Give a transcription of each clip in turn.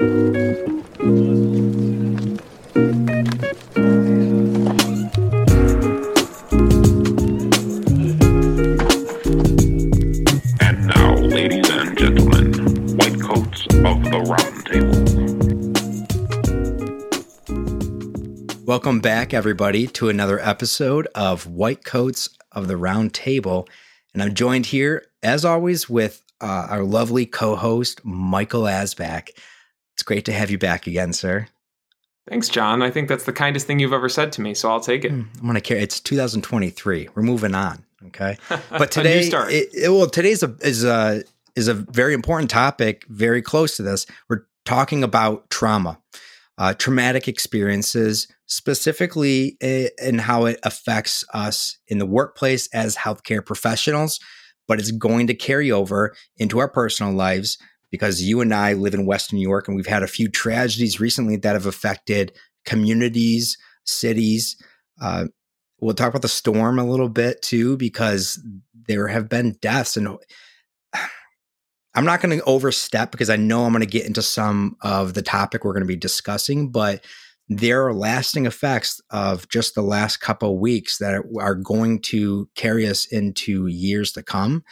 Welcome back, everybody, to another episode of White Coats of the Round Table. And I'm joined here, as always, with uh, our lovely co host, Michael Asback. It's great to have you back again, sir. Thanks, John. I think that's the kindest thing you've ever said to me, so I'll take it. I'm going to carry It's 2023. We're moving on. Okay. But today, it- it- well, today's a, is a, is a very important topic, very close to this. We're talking about trauma, uh, traumatic experiences, specifically in how it affects us in the workplace as healthcare professionals, but it's going to carry over into our personal lives because you and I live in Western New York and we've had a few tragedies recently that have affected communities, cities. Uh, we'll talk about the storm a little bit too, because there have been deaths and I'm not going to overstep because I know I'm going to get into some of the topic we're going to be discussing, but there are lasting effects of just the last couple of weeks that are going to carry us into years to come.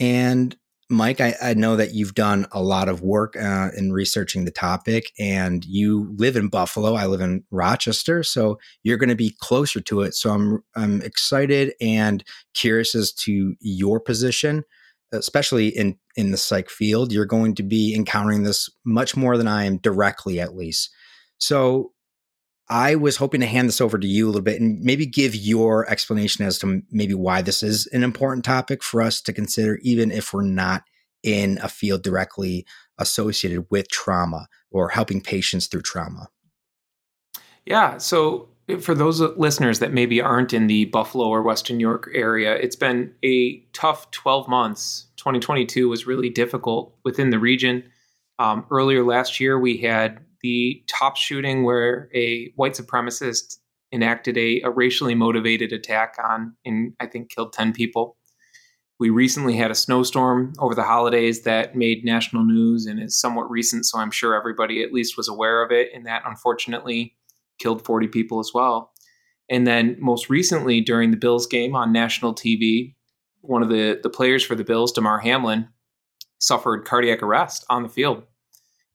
And Mike, I, I know that you've done a lot of work uh, in researching the topic, and you live in Buffalo. I live in Rochester, so you're going to be closer to it. So I'm I'm excited and curious as to your position, especially in in the psych field. You're going to be encountering this much more than I am directly, at least. So I was hoping to hand this over to you a little bit and maybe give your explanation as to maybe why this is an important topic for us to consider, even if we're not in a field directly associated with trauma or helping patients through trauma. Yeah. So, for those listeners that maybe aren't in the Buffalo or Western New York area, it's been a tough 12 months. 2022 was really difficult within the region. Um, earlier last year, we had the Tops shooting where a white supremacist enacted a, a racially motivated attack on and I think killed 10 people. We recently had a snowstorm over the holidays that made national news and is somewhat recent, so I'm sure everybody at least was aware of it. And that unfortunately killed 40 people as well. And then most recently during the Bills game on national TV, one of the, the players for the Bills, Damar Hamlin, suffered cardiac arrest on the field.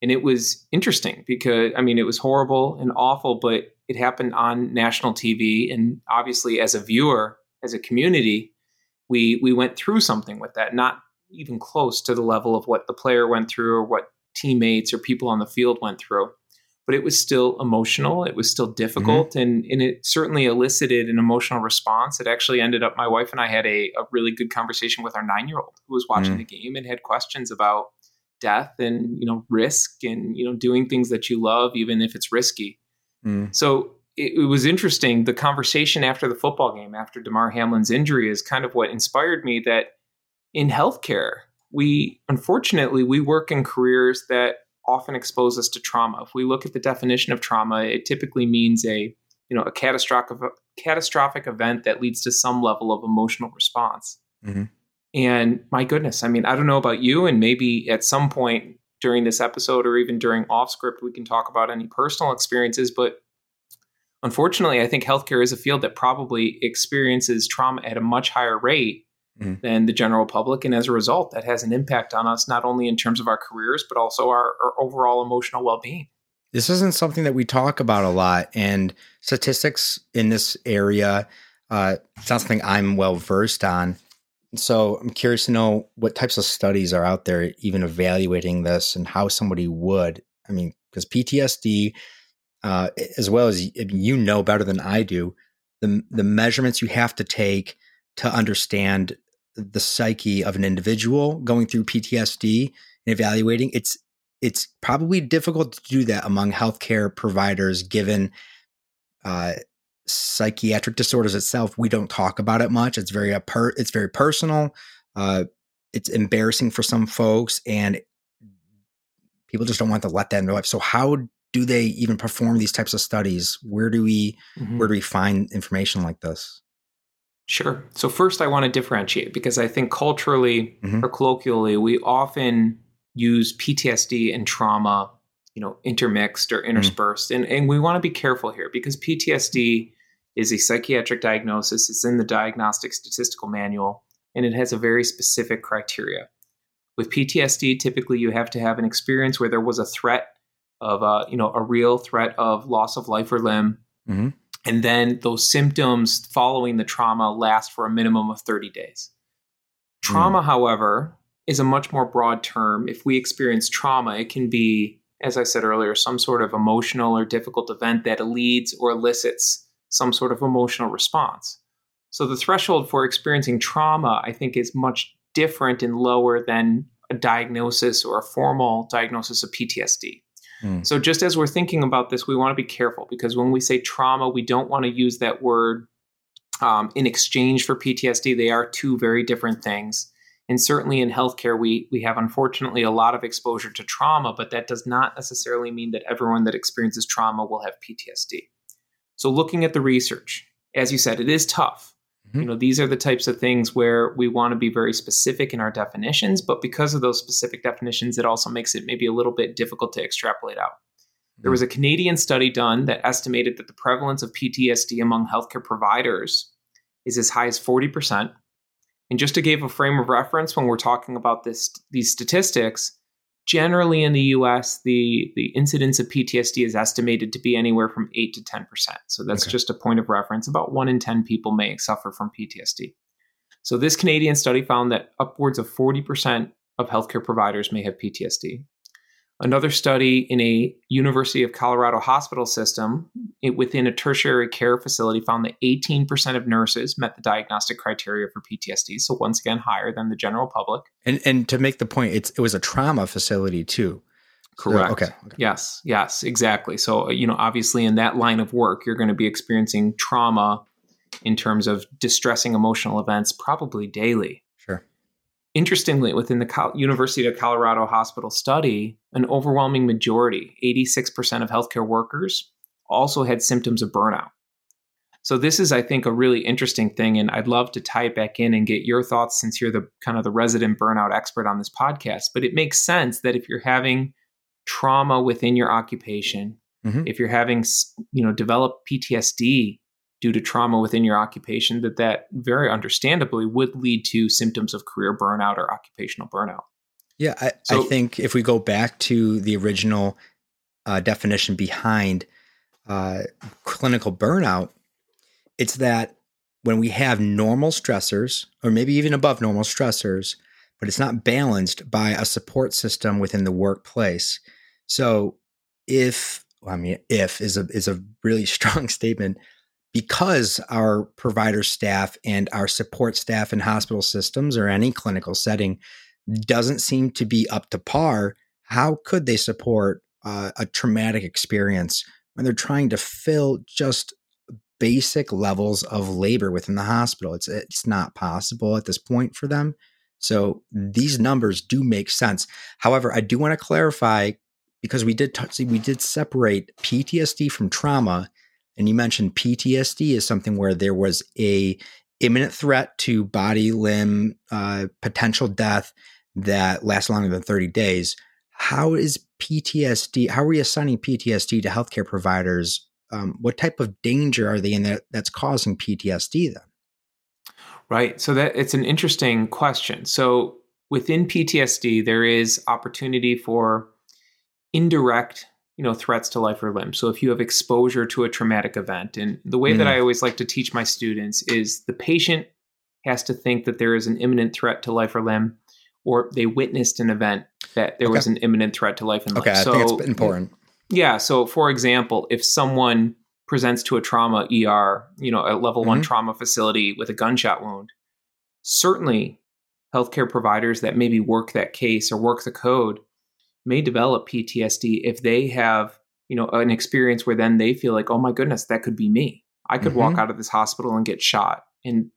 And it was interesting because, I mean, it was horrible and awful, but it happened on national TV. And obviously, as a viewer, as a community, we, we went through something with that, not even close to the level of what the player went through or what teammates or people on the field went through. But it was still emotional. It was still difficult. And, and it certainly elicited an emotional response. It actually ended up, my wife and I had a, a really good conversation with our nine year old who was watching Mm. the game and had questions about death and you know risk and you know doing things that you love even if it's risky Mm. so it, it was interesting the conversation after the football game after damar hamlin's injury is kind of what inspired me that in healthcare we unfortunately we work in careers that often expose us to trauma if we look at the definition of trauma it typically means a you know a catastrophic catastrophic event that leads to some level of emotional response Mhm. And my goodness, I mean, I don't know about you, and maybe at some point during this episode or even during off script, we can talk about any personal experiences. But unfortunately, I think healthcare is a field that probably experiences trauma at a much higher rate Mhm. than the general public. And as a result, that has an impact on us, not only in terms of our careers, but also our, our overall emotional well being. This isn't something that we talk about a lot, and statistics in this area, uh, it's not something I'm well versed on. So I'm curious to know what types of studies are out there, even evaluating this, and how somebody would. I mean, because PTSD, uh, as well as you know better than I do, the the measurements you have to take to understand the psyche of an individual going through PTSD and evaluating it's it's probably difficult to do that among healthcare providers given uh, psychiatric disorders itself we don't talk about it much. It's very per, it's very personal uh, it's embarrassing for some folks and people just don't want to let that in their life. So how do they even perform these types of studies? Where do we where do we find information like this? Sure. So first, I want to differentiate because I think culturally Mhm. or colloquially, we often use PTSD and trauma you know, intermixed or interspersed. Mm. And, and we want to be careful here because PTSD is a psychiatric diagnosis. It's in the Diagnostic Statistical Manual, and it has a very specific criteria. With PTSD, typically you have to have an experience where there was a threat of, a, uh, you know, a real threat of loss of life or limb, mm-hmm. and then those symptoms following the trauma last for a minimum of 30 days. Trauma, mm. however, is a much more broad term. If we experience trauma, it can be, as I said earlier, some sort of emotional or difficult event that leads or elicits some sort of emotional response. So the threshold for experiencing trauma, I think, is much different and lower than a diagnosis or a formal diagnosis of PTSD. Mm. So just as we're thinking about this, we want to be careful because when we say trauma, we don't want to use that word um, in exchange for PTSD. They are two very different things. And certainly in healthcare, we we have unfortunately a lot of exposure to trauma, but that does not necessarily mean that everyone that experiences trauma will have PTSD. So looking at the research, as you said, it is tough. Mm-hmm. You know, these are the types of things where we want to be very specific in our definitions, but because of those specific definitions, it also makes it maybe a little bit difficult to extrapolate out. Mm-hmm. There was a Canadian study done that estimated that the prevalence of PTSD among healthcare providers is as high as 40%. And just to give a frame of reference when we're talking about this these statistics, generally in the US, the, the incidence of PTSD is estimated to be anywhere from 8 to 10%. So that's okay. just a point of reference. About 1 in 10 people may suffer from PTSD. So this Canadian study found that upwards of 40% of healthcare providers may have PTSD. Another study in a University of Colorado hospital system it, within a tertiary care facility found that 18% of nurses met the diagnostic criteria for PTSD. So once again, higher than the general public. And and to make the point, it's it was a trauma facility too. Correct. So, okay. okay. Yes. Yes. Exactly. So uh, you know, obviously, in that line of work, you're going to be experiencing trauma in terms of distressing emotional events probably daily. Interestingly, within the University of Colorado Hospital study, an overwhelming majority, 86% of healthcare workers, also had symptoms of burnout. So this is, I think, a really interesting thing, and I'd love to tie it back in and get your thoughts since you're the kind of the resident burnout expert on this podcast. But it makes sense that if you're having trauma within your occupation, mm-hmm. if you're having, you know, developed PTSD due to trauma within your occupation that that very understandably would lead to symptoms of career burnout or occupational burnout. Yeah i, so, I think if we go back to the original uh, definition behind uh, clinical burnout it's that when we have normal stressors or maybe even above normal stressors but it's not balanced by a support system within the workplace. So if I mean, if is a is a really strong statement because our provider staff and our support staff in hospital systems or any clinical setting doesn't seem to be up to par, how could they support uh, a traumatic experience when they're trying to fill just basic levels of labor within the hospital? It's it's not possible at this point for them. So these numbers do make sense. However, I do want to clarify because we did t- we did separate PTSD from trauma and you mentioned PTSD is something where there was a imminent threat to body limb uh, potential death that lasts longer than 30 days. How is PTSD? How are we assigning PTSD to healthcare providers? Um, what type of danger are they in that that's causing PTSD then? Right. So that it's an interesting question. So within PTSD, there is opportunity for indirect you know threats to life or limb so if you have exposure to a traumatic event and the way mm. that i always like to teach my students is the patient has to think that there is an imminent threat to life or limb or they witnessed an event that there okay. was an imminent threat to life and limb okay so, i think it's important yeah so for example if someone presents to a trauma er you know a level mm-hmm. one trauma facility with a gunshot wound certainly healthcare providers that maybe work that case or work the code may develop PTSD if they have, you know, an experience where then they feel like, oh my goodness, that could be me. I could mm-hmm. walk out of this hospital and get shot, and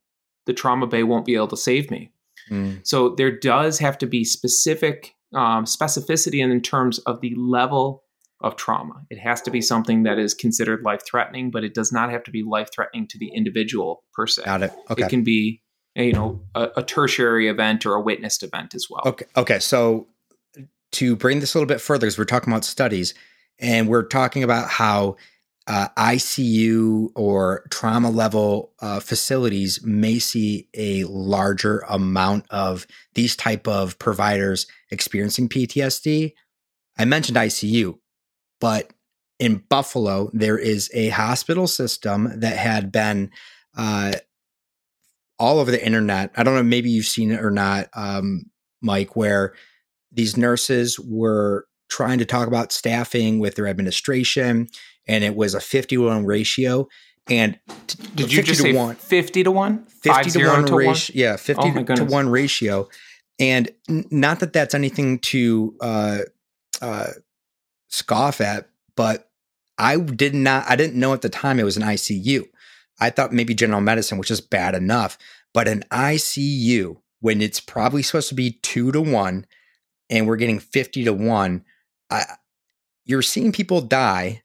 the trauma bay won't be able to save me. Mm. So there does have to be specific um, specificity in, terms of the level of trauma. It has to be something that is considered life threatening, but it does not have to be life threatening to the individual per se. Got it. Okay. It can be, you know, a, a tertiary event or a witnessed event as well. Okay. Okay. So to bring this a little bit further, because we're talking about studies and we're talking about how uh, ICU or trauma level uh, facilities may see a larger amount of these type of providers experiencing PTSD. I mentioned ICU, but in Buffalo, there is a hospital system that had been uh, all over the internet. I don't know, maybe you've seen it or not, um, Mike, where these nurses were trying to talk about staffing with their administration, and it was a 50 to 1 ratio. And t- did you just say one, 50 to 1? 50 to 1 ratio. Yeah, 50 oh to 1 ratio. And n- not that that's anything to uh, uh, scoff at, but I did not, I didn't know at the time it was an ICU. I thought maybe general medicine, which is bad enough, but an ICU, when it's probably supposed to be two to one and we're getting 50 to one, I, you're seeing people die.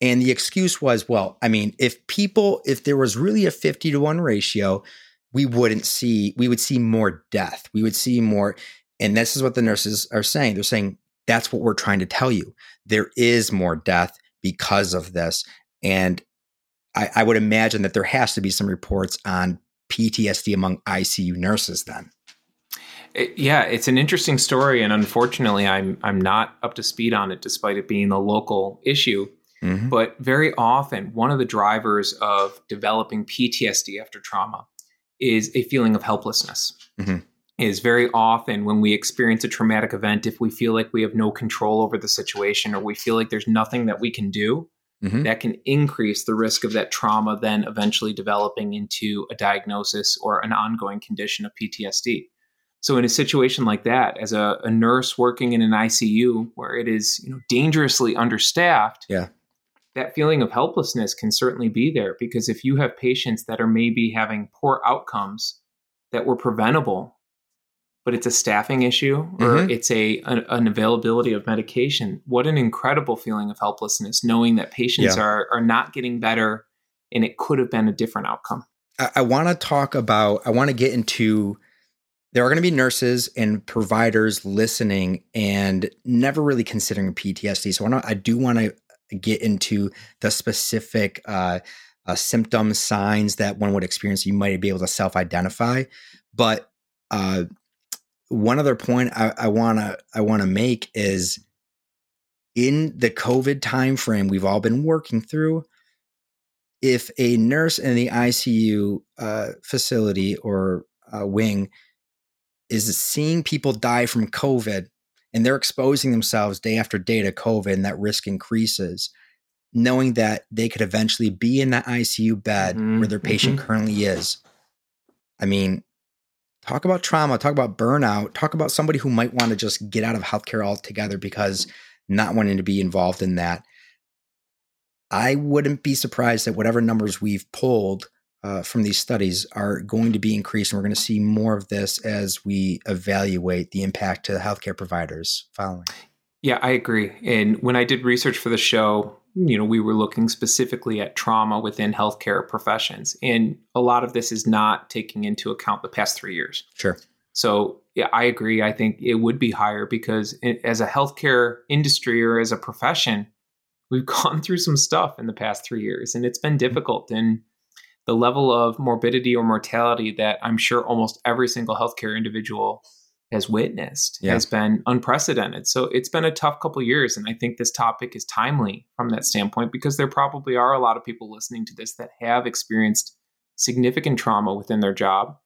And the excuse was, well, I mean, if people, if there was really a 50 to one ratio, we wouldn't see, we would see more death. We would see more. And this is what the nurses are saying. They're saying, that's what we're trying to tell you. There is more death because of this. And I, I would imagine that there has to be some reports on PTSD among ICU nurses then. It, yeah, it's an interesting story, and unfortunately, I'm I'm not up to speed on it, despite it being a local issue. Mm-hmm. But very often, one of the drivers of developing PTSD after trauma is a feeling of helplessness. Mm-hmm. Is very often when we experience a traumatic event, if we feel like we have no control over the situation, or we feel like there's nothing that we can do, mm-hmm. that can increase the risk of that trauma then eventually developing into a diagnosis or an ongoing condition of PTSD. So in a situation like that, as a, a nurse working in an ICU where it is you know dangerously understaffed, yeah. that feeling of helplessness can certainly be there because if you have patients that are maybe having poor outcomes that were preventable but it's a staffing issue or mm-hmm. it's a an, an, availability of medication. What an incredible feeling of helplessness, knowing that patients yeah. are are not getting better, and it could have been a different outcome. I, I want to talk about. I want to get into. There are going to be nurses and providers listening and never really considering PTSD. So I, I do want to get into the specific uh, uh, symptoms, signs that one would experience. You might be able to self-identify, but uh, one other point I want to I want to make is in the COVID timeframe we've all been working through. If a nurse in the ICU uh, facility or uh, wing is seeing people die from COVID and they're exposing themselves day after day to COVID and that risk increases, knowing that they could eventually be in that ICU bed mm-hmm. where their patient mm-hmm. currently is. I mean, talk about trauma, talk about burnout, talk about somebody who might want to just get out of healthcare altogether because not wanting to be involved in that. I wouldn't be surprised that whatever numbers we've pulled uh, from these studies are going to be increased, and we're going to see more of this as we evaluate the impact to the healthcare providers following. Yeah, I agree. And when I did research for the show, you know, we were looking specifically at trauma within healthcare professions. And a lot of this is not taking into account the past three years. Sure. So, yeah, I agree. I think it would be higher because as a healthcare industry or as a profession, we've gone through some stuff in the past three years and it's been mm-hmm. difficult. And the level of morbidity or mortality that I'm sure almost every single healthcare individual has witnessed yeah. has been unprecedented. So it's been a tough couple years, and I think this topic is timely from that standpoint because there probably are a lot of people listening to this that have experienced significant trauma within their job.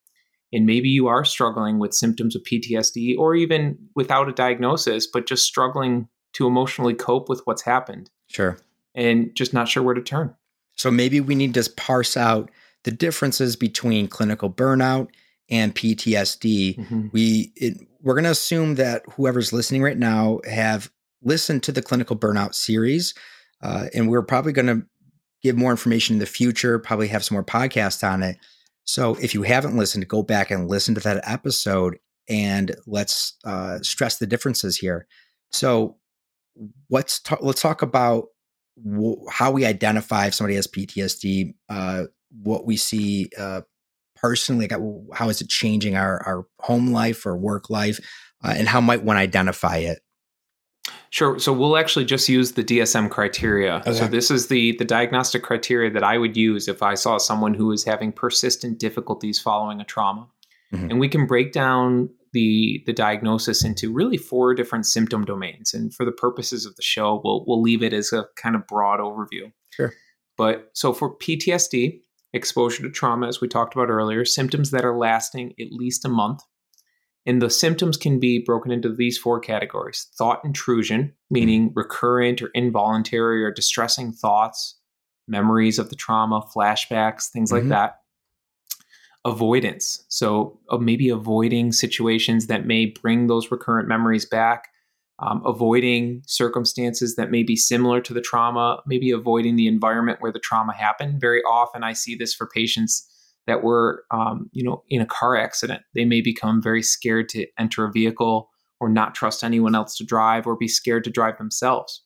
And maybe you are struggling with symptoms of PTSD or even without a diagnosis, but just struggling to emotionally cope with what's happened. Sure. And just not sure where to turn. So maybe we need to parse out the differences between clinical burnout and PTSD. Mm-hmm. We it, we're going to assume that whoever's listening right now have listened to the clinical burnout series, uh, and we're probably going to give more information in the future. Probably have some more podcasts on it. So if you haven't listened, go back and listen to that episode, and let's uh, stress the differences here. So let's talk. Let's talk about how we identify if somebody has PTSD. Uh, what we see uh, personally? Like, how is it changing our, our home life or work life? Uh, and how might one identify it? Sure. So we'll actually just use the DSM criteria. Okay. So this is the the diagnostic criteria that I would use if I saw someone who is having persistent difficulties following a trauma. Mhm. And we can break down the the diagnosis into really four different symptom domains. And for the purposes of the show, we'll we'll leave it as a kind of broad overview. Sure. But so for PTSD, exposure to trauma, as we talked about earlier, symptoms that are lasting at least a month. And the symptoms can be broken into these four categories thought intrusion, meaning recurrent or involuntary or distressing thoughts, memories of the trauma, flashbacks, things like Mhm. that. Avoidance. So, uh, maybe avoiding situations that may bring those recurrent memories back, um, avoiding circumstances that may be similar to the trauma, maybe avoiding the environment where the trauma happened. Very often, I see this for patients that were, um, you know, in a car accident. They may become very scared to enter a vehicle or not trust anyone else to drive or be scared to drive themselves.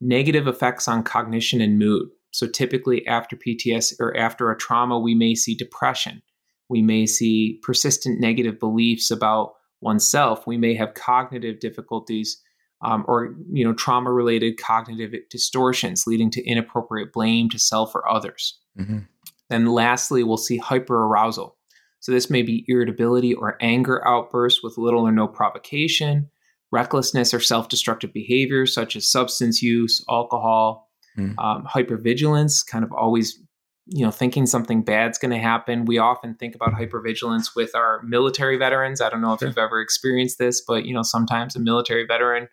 Negative effects on cognition and mood. So typically after PTS or after a trauma, we may see depression. We may see persistent negative beliefs about oneself. We may have cognitive difficulties um, or you know trauma-related cognitive distortions leading to inappropriate blame to self or others. Mhm. Then lastly, we'll see hyperarousal. So this may be irritability or anger outbursts with little or no provocation, recklessness or self-destructive behaviors such as substance use, alcohol, Mm. um, hypervigilance, kind of always you know thinking something bad's going to happen. We often think about hypervigilance with our military veterans. I don't know if Sure. you've ever experienced this, but you know sometimes a military veteran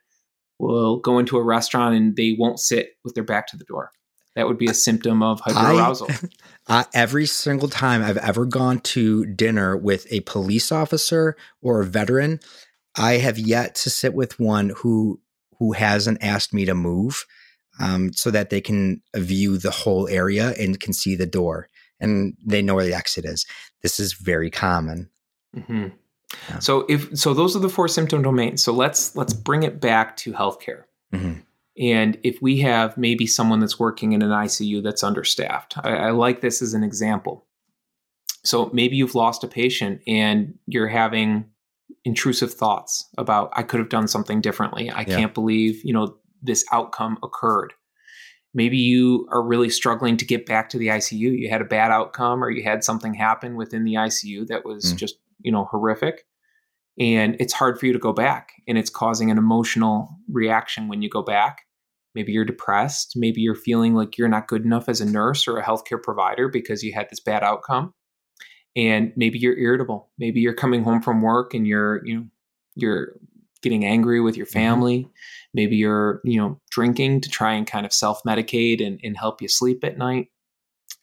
will go into a restaurant and they won't sit with their back to the door. That would be a symptom of hyperarousal. I, every single time I've ever gone to dinner with a police officer or a veteran, I have yet to sit with one who who hasn't asked me to move, um, so that they can view the whole area and can see the door and they know where the exit is. This is very common. hmm Yeah. So if so, those are the four symptom domains. So let's let's bring it back to healthcare. Mhm. And if we have maybe someone that's working in an ICU that's understaffed, I, I like this as an example. So maybe you've lost a patient and you're having intrusive thoughts about I could have done something differently. I Yeah. can't believe you know this outcome occurred. Maybe you are really struggling to get back to the ICU. You had a bad outcome or you had something happen within the ICU that was Mm. just, you know, horrific. And it's hard for you to go back and it's causing an emotional reaction when you go back. Maybe you're depressed. Maybe you're feeling like you're not good enough as a nurse or a healthcare provider because you had this bad outcome. And maybe you're irritable. Maybe you're coming home from work and you're, you know, you're getting angry with your family. Maybe you're, you know, drinking to try and kind of self medicate and, and help you sleep at night.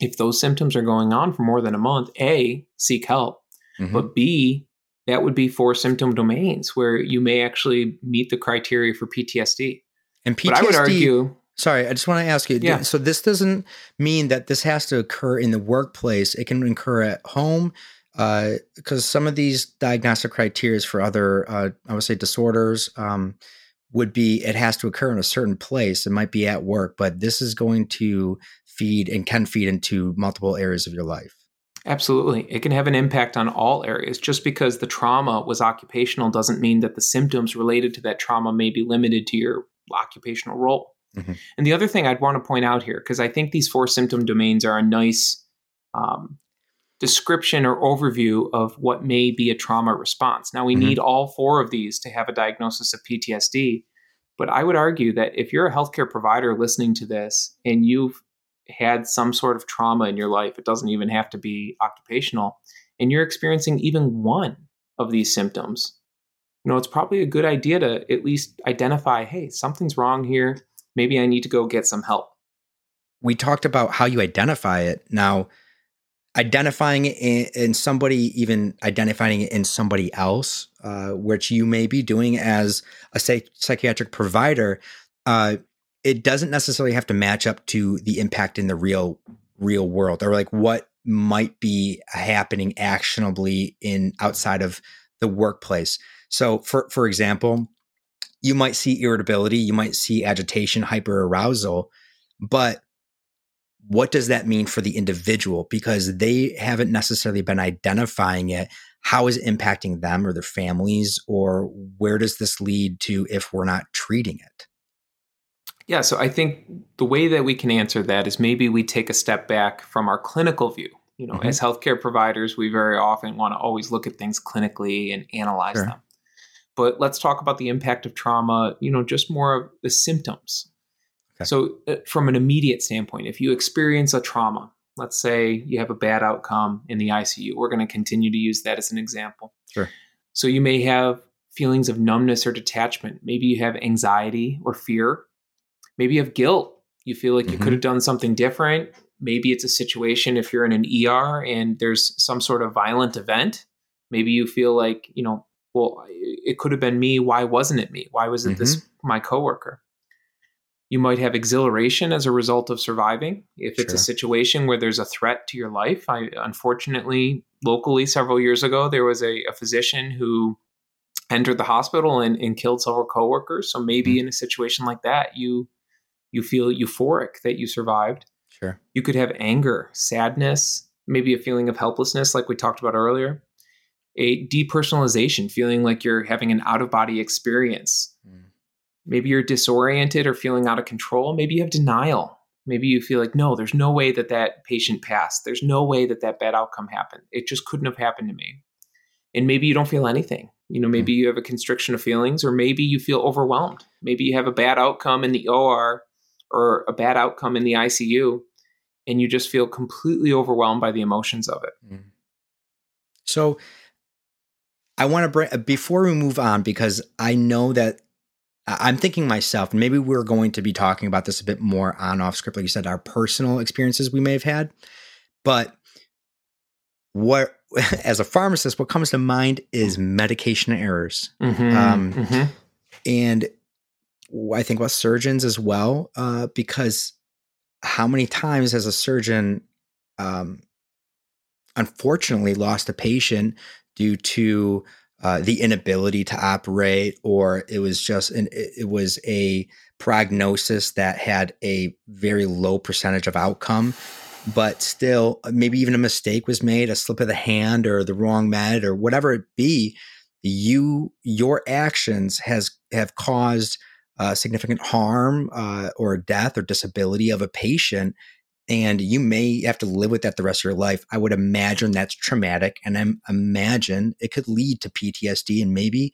If those symptoms are going on for more than a month, A, seek help. Mhm. But B, that would be four symptom domains where you may actually meet the criteria for PTSD. and But I would argue, Sorry, I just want to ask you. Yeah. So this doesn't mean that this has to occur in the workplace. It can occur at home, because some of these diagnostic criteria for other, uh, I would say, disorders um, would be it has to occur in a certain place. It might be at work, but this is going to feed and can feed into multiple areas of your life. absolutely, it can have an impact on all areas. Just because the trauma was occupational doesn't mean that the symptoms related to that trauma may be limited to your occupational role. Mhm. And the other thing I'd want to point out here, because I think these four symptom domains are a nice um, description or overview of what may be a trauma response. Now, we Mhm. need all four of these to have a diagnosis of PTSD. But I would argue that if you're a healthcare provider listening to this and you've had some sort of trauma in your life, it doesn't even have to be occupational, and you're experiencing even one of these symptoms, you know, it's probably a good idea to at least identify hey, something's wrong here. Maybe I need to go get some help. we talked about how you identify it. Now, identifying it in, in somebody, even identifying it in somebody else, uh, which you may be doing as a psych- psychiatric provider, uh, it doesn't necessarily have to match up to the impact in the real real world or like what might be happening actionably in outside of the workplace. So, for for example, you might see irritability, you might see agitation, hyperarousal, but what does that mean for the individual because they haven't necessarily been identifying it how is it impacting them or their families, or where does this lead to if we're not treating it? Yeah, so I think the way that we can answer that is maybe we take a step back from our clinical view. You know, Mhm. as healthcare providers, we very often want to always look at things clinically and analyze Sure. them. But let's talk about the impact of trauma, you know, just more of the symptoms. Okay. So, uh, from an immediate standpoint, if you experience a trauma, let's say you have a bad outcome in the ICU, we're going to continue to use that as an example. Sure. So, you may have feelings of numbness or detachment. Maybe you have anxiety or fear. Maybe you have guilt. You feel like you Mhm. could have done something different. Maybe it's a situation if you're in an ER and there's some sort of violent event. Maybe you feel like, you know, well, it could have been me. Why wasn't it me? Why was it this my coworker? You might have exhilaration as a result of surviving. If it's a situation where there's a threat to your life, I unfortunately locally several years ago there was a, a physician who entered the hospital and, and killed several coworkers. So maybe in a situation like that, you you feel euphoric that you survived. Sure. You could have anger, sadness, maybe a feeling of helplessness, like we talked about earlier. A depersonalization, feeling like you're having an out of body experience. Mm. Maybe you're disoriented or feeling out of control. Maybe you have denial. Maybe you feel like, no, there's no way that that patient passed. There's no way that that bad outcome happened. It just couldn't have happened to me. And maybe you don't feel anything. You know, maybe you have a constriction of feelings, or maybe you feel overwhelmed. Maybe you have a bad outcome in the OR or a bad outcome in the ICU, and you just feel completely overwhelmed by the emotions of it. Mm. So I want to bring before we move on because I know that I'm thinking myself, and maybe we're going to be talking about this a bit more on off script, like you said, our personal experiences we may have had. But what, as a pharmacist, what comes to mind is medication errors. Mm-hmm. Um, mm-hmm. and I think about surgeons as well, uh, because how many times has a surgeon, um, unfortunately, lost a patient due to uh, the inability to operate, or it was just an, it was a prognosis that had a very low percentage of outcome. But still, maybe even a mistake was made, a slip of the hand, or the wrong med, or whatever it be. You, your actions has have caused uh, significant harm uh, or death or disability of a patient, and you may have to live with that the rest of your life. I would imagine that's traumatic, and I imagine it could lead to PTSD. And maybe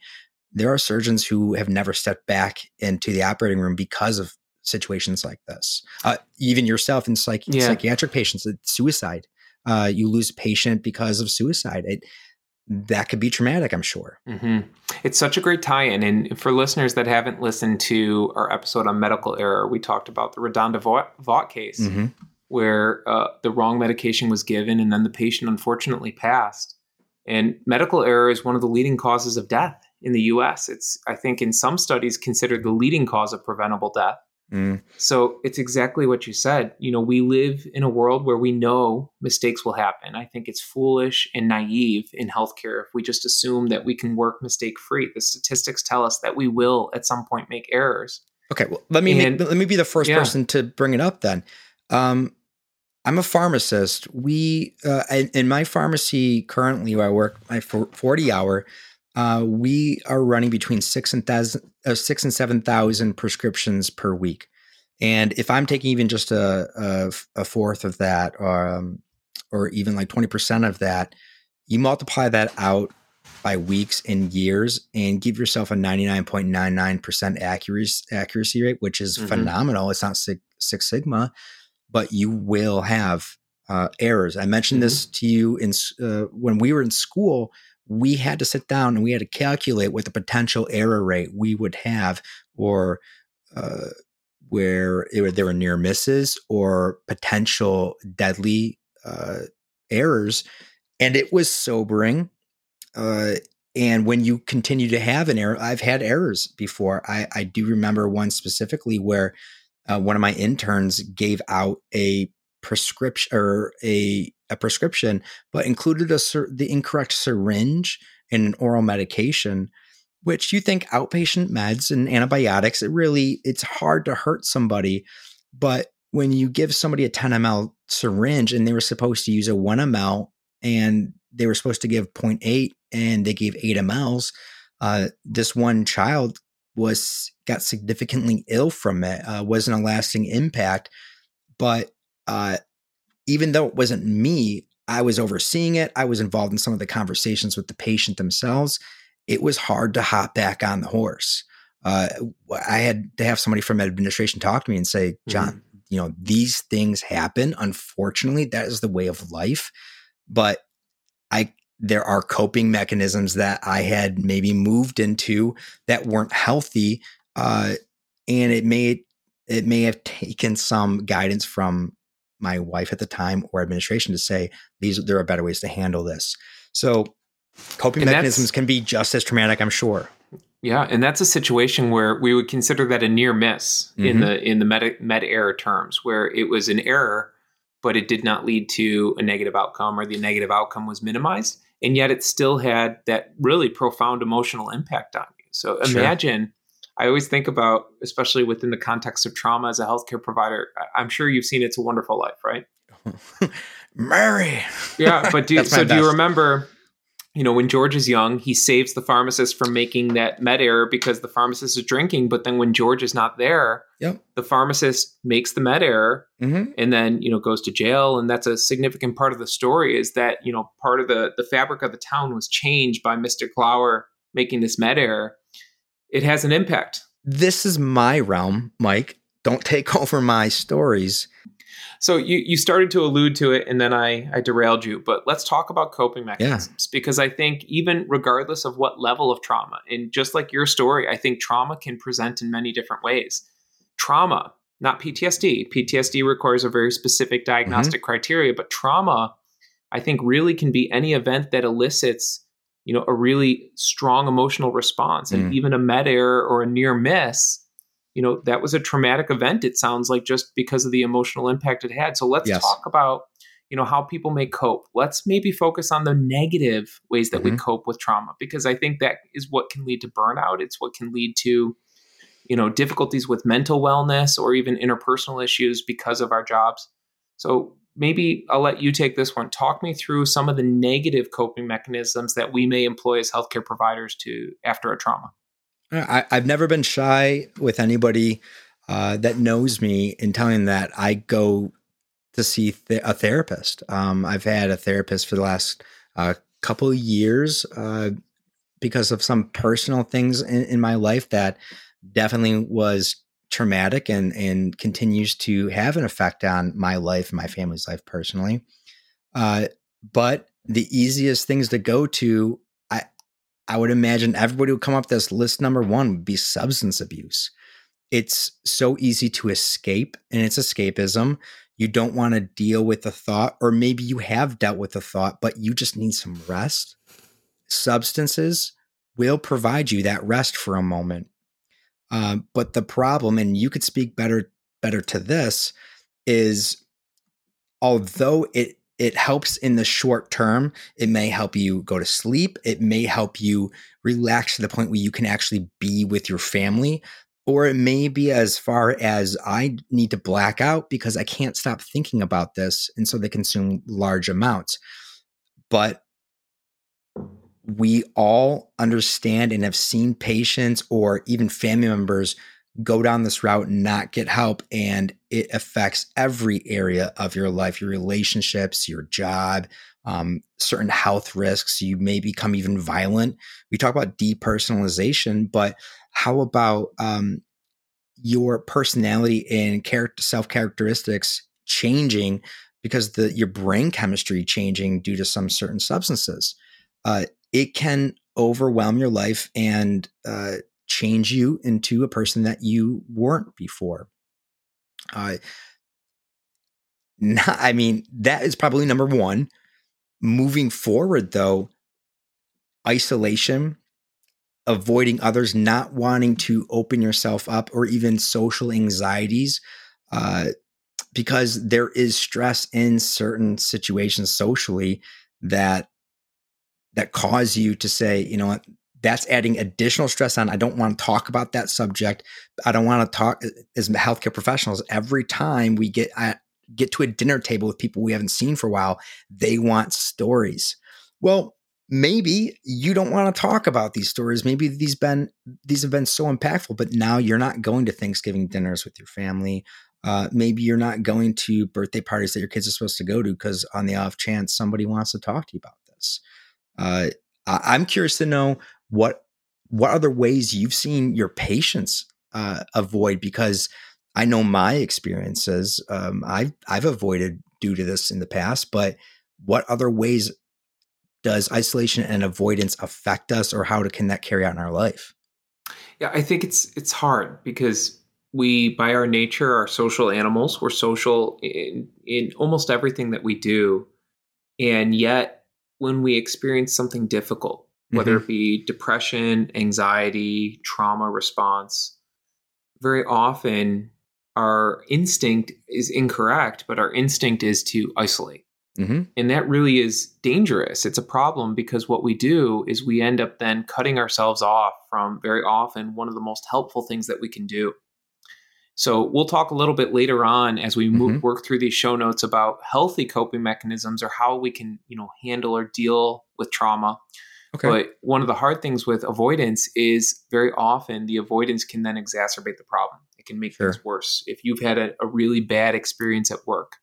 there are surgeons who have never stepped back into the operating room because of situations like this. Uh, even yourself in psych- Yeah. psychiatric patients, suicide. Uh, you lose a patient because of suicide. It, that could be traumatic, I'm sure. hmm It's such a great tie-in, and for listeners that haven't listened to our episode on medical error, we talked about the RaDonda Vaught, Vaught case, Mhm. Where uh, the wrong medication was given, and then the patient unfortunately passed. And medical error is one of the leading causes of death in the U.S. It's, I think, in some studies considered the leading cause of preventable death. Mm. So it's exactly what you said. You know, we live in a world where we know mistakes will happen. I think it's foolish and naive in healthcare if we just assume that we can work mistake free. The statistics tell us that we will at some point make errors. Okay, well, let me And- make, let me be the first yeah. person to bring it up. Then, um, I'm a pharmacist. We uh, in, in my pharmacy currently, where I work my forty hour, uh, we are running between six and thousand, uh, six and seven thousand prescriptions per week. And if I'm taking even just a a, a fourth of that, or um, or even like twenty percent of that, you multiply that out by weeks and years and give yourself a 99.99% accuracy accuracy rate which is Mhm. phenomenal it's not six, six sigma but you will have uh, errors i mentioned this to you in uh, when we were in school we had to sit down and we had to calculate what the potential error rate we would have or uh, where it, there were near misses or potential deadly uh, errors and it was sobering uh, and when you continue to have an error, I've had errors before. I, I do remember one specifically where uh, one of my interns gave out a prescription or a a prescription, but included a the incorrect syringe and an oral medication. Which you think outpatient meds and antibiotics, it really it's hard to hurt somebody, but when you give somebody a 10 ml syringe and they were supposed to use a 1 ml and they were supposed to give 0.8 and they gave 8 mLs, uh, this one child was got significantly ill from it. Uh, wasn't a lasting impact, but uh, even though it wasn't me, I was overseeing it. I was involved in some of the conversations with the patient themselves. It was hard to hop back on the horse. Uh, I had to have somebody from administration talk to me and say, John, mm-hmm. you know, these things happen. Unfortunately, that is the way of life. But I there are coping mechanisms that I had maybe moved into that weren't healthy. Uh, and it may it may have taken some guidance from my wife at the time or administration to say these there are better ways to handle this. So coping and mechanisms can be just as traumatic, I'm sure. Yeah, and that's a situation where we would consider that a near miss mm-hmm. in the in the med, med error terms, where it was an error, but it did not lead to a negative outcome, or the negative outcome was minimized, and yet it still had that really profound emotional impact on you. So imagine. I always think about, especially within the context of trauma as a healthcare provider. I'm sure you've seen "It's a Wonderful Life," right? Mary. Yeah, but do you, so? Do you remember you know, when George is young, he saves the pharmacist from making that med error because the pharmacist is drinking. But then when George is not there, yep. the pharmacist makes the med error mm-hmm. and then, you know, goes to jail. And that's a significant part of the story is that, you know, part of the, the fabric of the town was changed by Mr. Gower making this med error. It has an impact. This is my realm, Mike. Don't take over my stories. So you you started to allude to it, and then I I derailed you. But let's talk about coping mechanisms yeah. because I think even regardless of what level of trauma, and just like your story, I think trauma can present in many different ways. Trauma, not PTSD. PTSD requires a very specific diagnostic mm-hmm. criteria, but trauma, I think, really can be any event that elicits you know a really strong emotional response, and mm. even a med error or a near miss you know that was a traumatic event it sounds like just because of the emotional impact it had so let's yes. talk about you know how people may cope let's maybe focus on the negative ways that mm-hmm. we cope with trauma because i think that is what can lead to burnout it's what can lead to you know difficulties with mental wellness or even interpersonal issues because of our jobs so maybe i'll let you take this one talk me through some of the negative coping mechanisms that we may employ as healthcare providers to after a trauma I, have never been shy with anybody uh, that knows me in telling that I go to see th- a therapist. Um, I've had a therapist for the last uh, couple years uh, because of some personal things in, in, my life that definitely was traumatic and and continues to have an effect on my life my family's life personally. Uh, but the easiest things to go to I I would imagine everybody would come up this list number one would be substance abuse. It's so easy to escape, and it's escapism. You don't want to deal with the thought, or maybe you have dealt with the thought, but you just need some rest. Substances will provide you that rest for a moment. Uh, but the problem, and you could speak better better to this, is although it it helps in the short term. It may help you go to sleep. It may help you relax to the point where you can actually be with your family. Or it may be as far as I need to black out because I can't stop thinking about this. And so they consume large amounts. But we all understand and have seen patients or even family members go down this route and not get help and it affects every area of your life your relationships your job um, certain health risks. You may become even violent. We talk about depersonalization but how about um, your personality and character self characteristics changing because the your brain chemistry changing due to some certain substances? Uh, it can overwhelm your life and uh, change you into a person that you weren't before. Uh, not, I mean, that is probably number one. Moving forward, though, isolation, avoiding others, not wanting to open yourself up, or even social anxieties, uh, because there is stress in certain situations socially that that cause you to say, you know what, that's adding additional stress on. I don't want to talk about that subject. I don't want to talk as healthcare professionals. Every time we get at, get to a dinner table with people we haven't seen for a while, they want stories. Well, maybe you don't want to talk about these stories. Maybe these been these have been so impactful, but now you're not going to Thanksgiving dinners with your family. Uh, maybe you're not going to birthday parties that your kids are supposed to go to because on the off chance somebody wants to talk to you about this. Uh, I'm curious to know what what other ways you've seen your patients uh, avoid because I know my experiences. Um, I've I've avoided due to this in the past, but what other ways does isolation and avoidance affect us, or how to can that carry out in our life? Yeah, I think it's it's hard because we, by our nature, are social animals. We're social in in almost everything that we do, and yet when we experience something difficult, whether Mm-hmm. it be depression, anxiety, trauma response, very often our instinct is incorrect, but our instinct is to isolate. hmm And that really is dangerous. It's a problem because what we do is we end up then cutting ourselves off from very often one of the most helpful things that we can do. So we'll talk a little bit later on as we move, Mhm. work through these show notes about healthy coping mechanisms or how we can, you know, handle or deal with trauma. Okay. But one of the hard things with avoidance is very often the avoidance can then exacerbate the problem. It can make Sure. things worse. If you've had a, a really bad experience at work,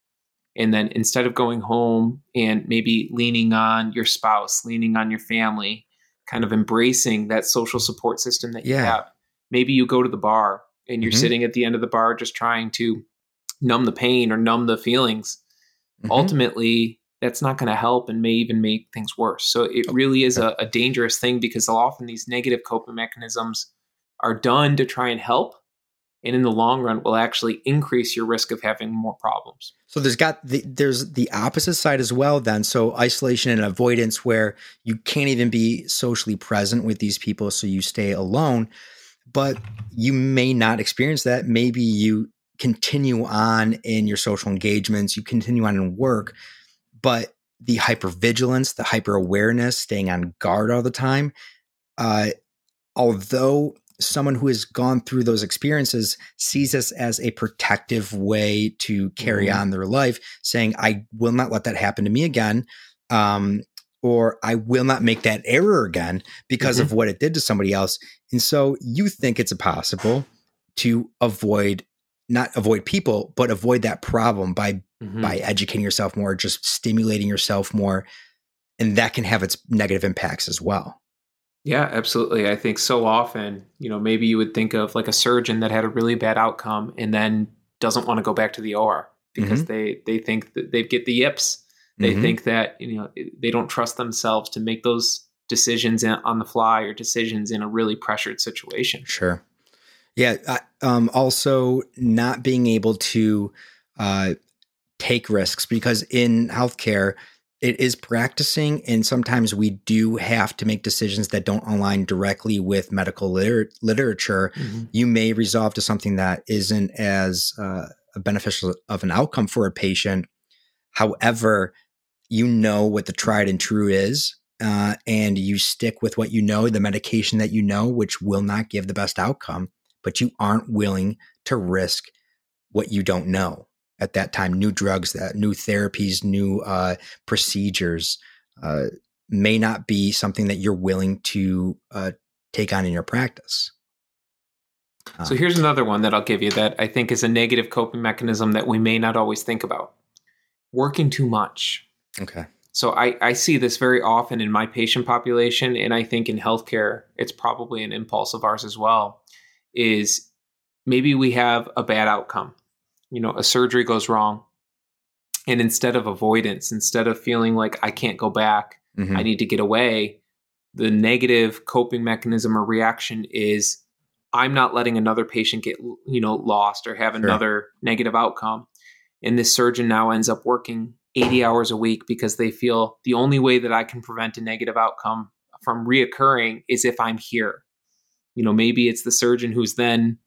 and then instead of going home and maybe leaning on your spouse, leaning on your family, kind of embracing that social support system that you Yeah. have, maybe you go to the bar and you're Mhm. sitting at the end of the bar just trying to numb the pain or numb the feelings Mhm. ultimately that's not going to help and may even make things worse. So it really is a, a dangerous thing because often these negative coping mechanisms are done to try and help. And in the long run, will actually increase your risk of having more problems. So there's got the there's the opposite side as well then. So isolation and avoidance where you can't even be socially present with these people so you stay alone. But you may not experience that. Maybe you continue on in your social engagements, you continue on in work, but the hypervigilance, the hyper awareness, staying on guard all the time, uh, although someone who has gone through those experiences sees this as a protective way to carry Mhm. on their life, saying, I will not let that happen to me again. Um, or I will not make that error again because of what it did to somebody else. And so you think it's possible to avoid, not avoid people, but avoid that problem by Mhm. by educating yourself more, just stimulating yourself more. And that can have its negative impacts as well. Yeah, absolutely. I think so often, you know, maybe you would think of like a surgeon that had a really bad outcome and then doesn't want to go back to the OR because they they think that they get the yips. They Mhm. think that you know they don't trust themselves to make those decisions in- on the fly or decisions in a really pressured situation. Sure. Yeah. I- Um, also, not being able to uh, take risks because in healthcare, it is practicing, and sometimes we do have to make decisions that don't align directly with medical liter- literature. You may resolve to something that isn't as uh, beneficial of an outcome for a patient. However, you know what the tried and true is, uh, and you stick with what you know, the medication that you know, which will not give the best outcome, but you aren't willing to risk what you don't know at that time. New drugs, that new therapies, new uh, procedures uh, may not be something that you're willing to uh, take on in your practice. So Uh, here's another one that I'll give you that I think is a negative coping mechanism that we may not always think about. Working too much. Okay. So I, I see this very often in my patient population, and I think in healthcare, it's probably an impulse of ours as well. Is maybe we have a bad outcome, you know, a surgery goes wrong, and instead of avoidance, instead of feeling like I can't go back, Mhm. I need to get away, the negative coping mechanism or reaction is I'm not letting another patient get you know lost or have Sure. another negative outcome. And this surgeon now ends up working 80 hours a week because they feel the only way that I can prevent a negative outcome from reoccurring is if I'm here. You know, maybe it's the surgeon who's then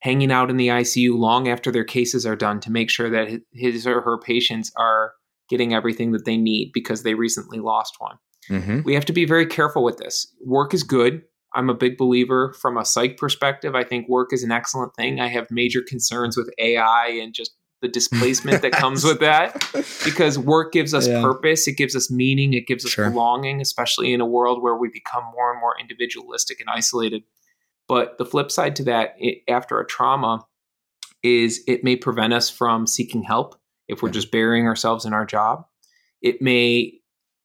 hanging out in the ICU long after their cases are done to make sure that his or her patients are getting everything that they need because they recently lost one Mhm. we have to be very careful with this. Work is good. I'm a big believer from a psych perspective. I think work is an excellent thing. I have major concerns with AI and just the displacement that comes with that because work gives us Yeah. purpose, it gives us meaning, it gives us Sure. belonging, especially in a world where we become more and more individualistic and isolated. But the flip side to that, i after a trauma, is it may prevent us from seeking help if we're Yeah. just burying ourselves in our job. It may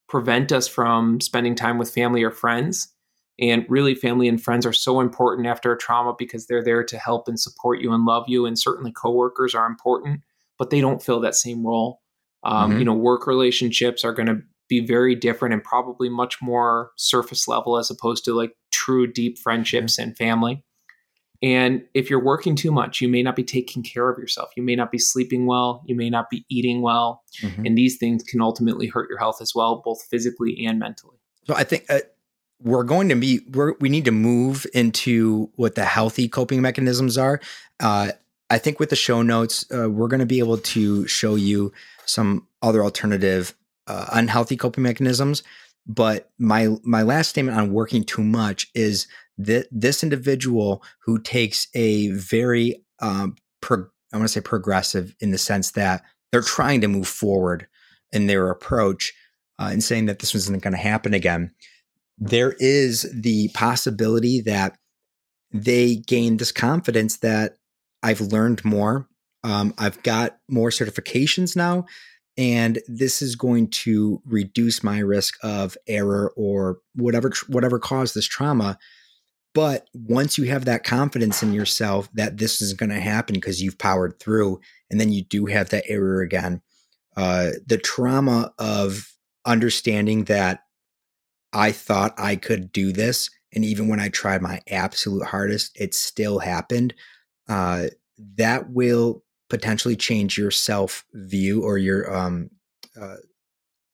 prevent us from spending time with family or friends. And really, family and friends are so important after a trauma because they're there to help and support you and love you. And certainly, coworkers are important, but they don't fill that same role. Um, Mhm. You know, work relationships are going to be very different and probably much more surface level as opposed to like true deep friendships and family. And if you're working too much, you may not be taking care of yourself. You may not be sleeping well. You may not be eating well. Mhm. And these things can ultimately hurt your health as well, both physically and mentally. So I think uh, we're going to be we need to move into what the healthy coping mechanisms are. Uh, I think with the show notes, uh, we're going to be able to show you some other alternative uh, unhealthy coping mechanisms. But my my last statement on working too much is that this individual who takes a very um, pro, I want to say progressive in the sense that they're trying to move forward in their approach uh, and saying that this wasn't going to happen again there is the possibility that they gain this confidence that I've learned more. Um, I've got more certifications now, and this is going to reduce my risk of error or whatever whatever caused this trauma. But once you have that confidence in yourself that this is going to happen because you've powered through, and then you do have that error again, uh, the trauma of understanding that I thought I could do this. And even when I tried my absolute hardest, it still happened. Uh, that will potentially change your self view or your, um, uh,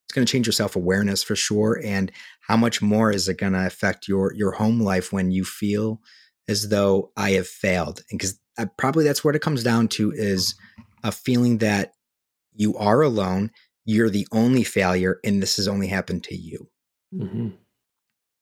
it's going to change your self awareness for sure. And how much more is it going to affect your, your home life when you feel as though I have failed? And because probably that's what it comes down to is a feeling that you are alone, you're the only failure, and this has only happened to you. Mm-hmm.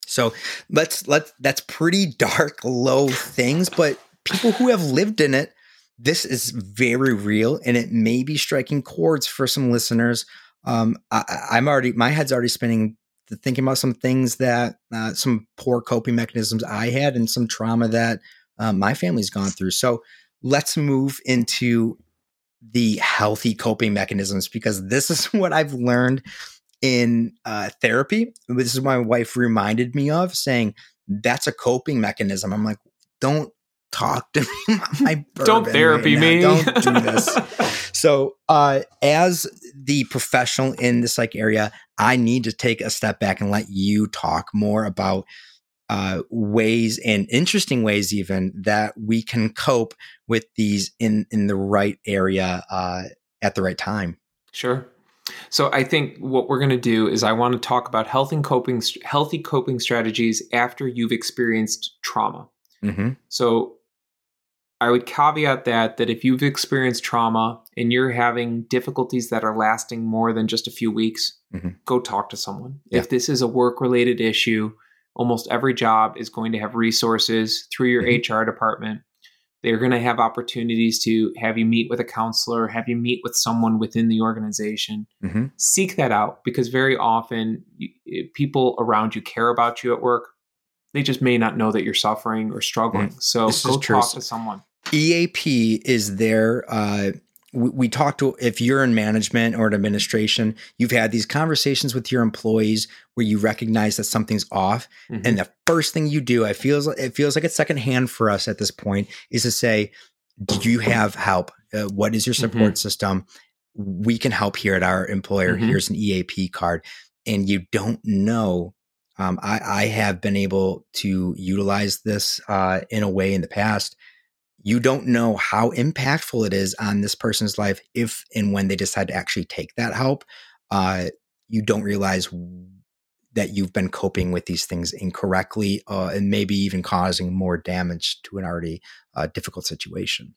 So let's let that's pretty dark, low things, but people who have lived in it, this is very real, and it may be striking chords for some listeners. Um, I, I'm already my head's already spinning, thinking about some things that uh, some poor coping mechanisms I had, and some trauma that uh, my family's gone through. So let's move into the healthy coping mechanisms because this is what I've learned in uh, therapy. This is what my wife reminded me of, saying that's a coping mechanism. I'm like, don't talk to me. My Don't therapy right me. Don't do this. so, uh, as the professional in this like area, I need to take a step back and let you talk more about uh, ways and interesting ways even that we can cope with these in in the right area uh, at the right time. Sure. So I think what we're going to do is I want to talk about healthy coping healthy coping strategies after you've experienced trauma. Mm-hmm. So I would caveat that that if you've experienced trauma and you're having difficulties that are lasting more than just a few weeks, Mhm. go talk to someone. Yeah. If this is a work related issue, almost every job is going to have resources through your Mhm. HR department. They're going to have opportunities to have you meet with a counselor, have you meet with someone within the organization. Mm-hmm. Seek that out because very often you, people around you care about you at work. They just may not know that you're suffering or struggling. So This is go talk to someone. EAP is there. Uh, we, we talk to if you're in management or in administration, you've had these conversations with your employees where you recognize that something's off, Mhm. and the first thing you do, I feels it feels like it's secondhand for us at this point, is to say, "Do you have help? Uh, what is your support system? We can help here at our employer. Mhm. Here's an EAP card." And you don't know. Um, I, I have been able to utilize this uh, in a way in the past you don't know how impactful it is on this person's life if and when they decide to actually take that help. Uh, you don't realize that you've been coping with these things incorrectly uh, and maybe even causing more damage to an already uh, difficult situation.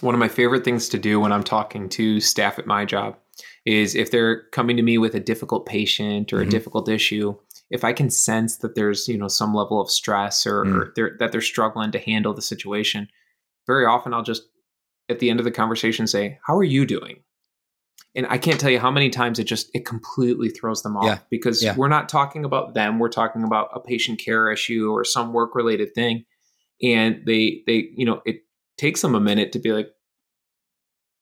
one of my favorite things to do when I'm talking to staff at my job is if they're coming to me with a difficult patient or Mhm. a difficult issue, if I can sense that there's you know some level of stress or, Mm. or they're, that they're struggling to handle the situation, very often I'll just at the end of the conversation say, "How are you doing?" And I can't tell you how many times it just it completely throws them off Yeah. because Yeah. we're not talking about them. We're talking about a patient care issue or some work related thing, and they they you know it takes them a minute to be like,